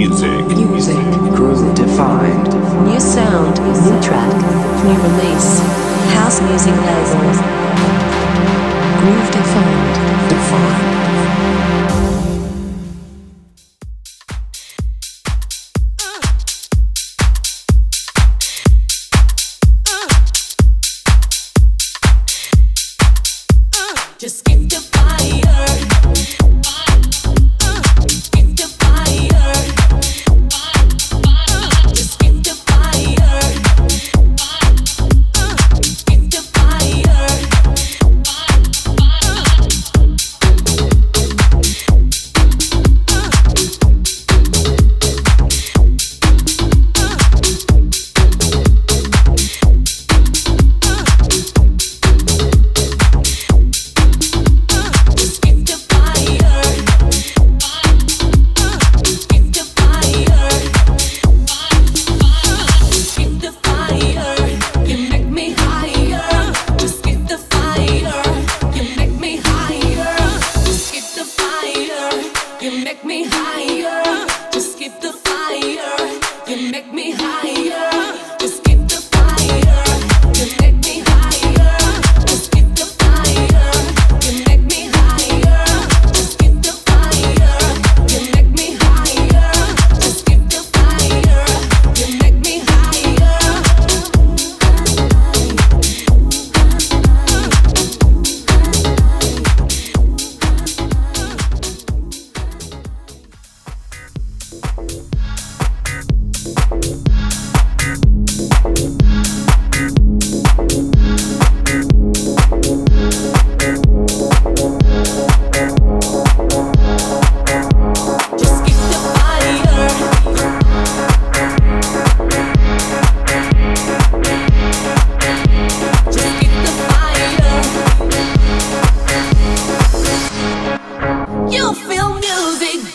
Music. Music. Groove defined. New sound. New track. New release. House music label. Groove defined. Defined. Just skip the fire.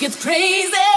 it's crazy.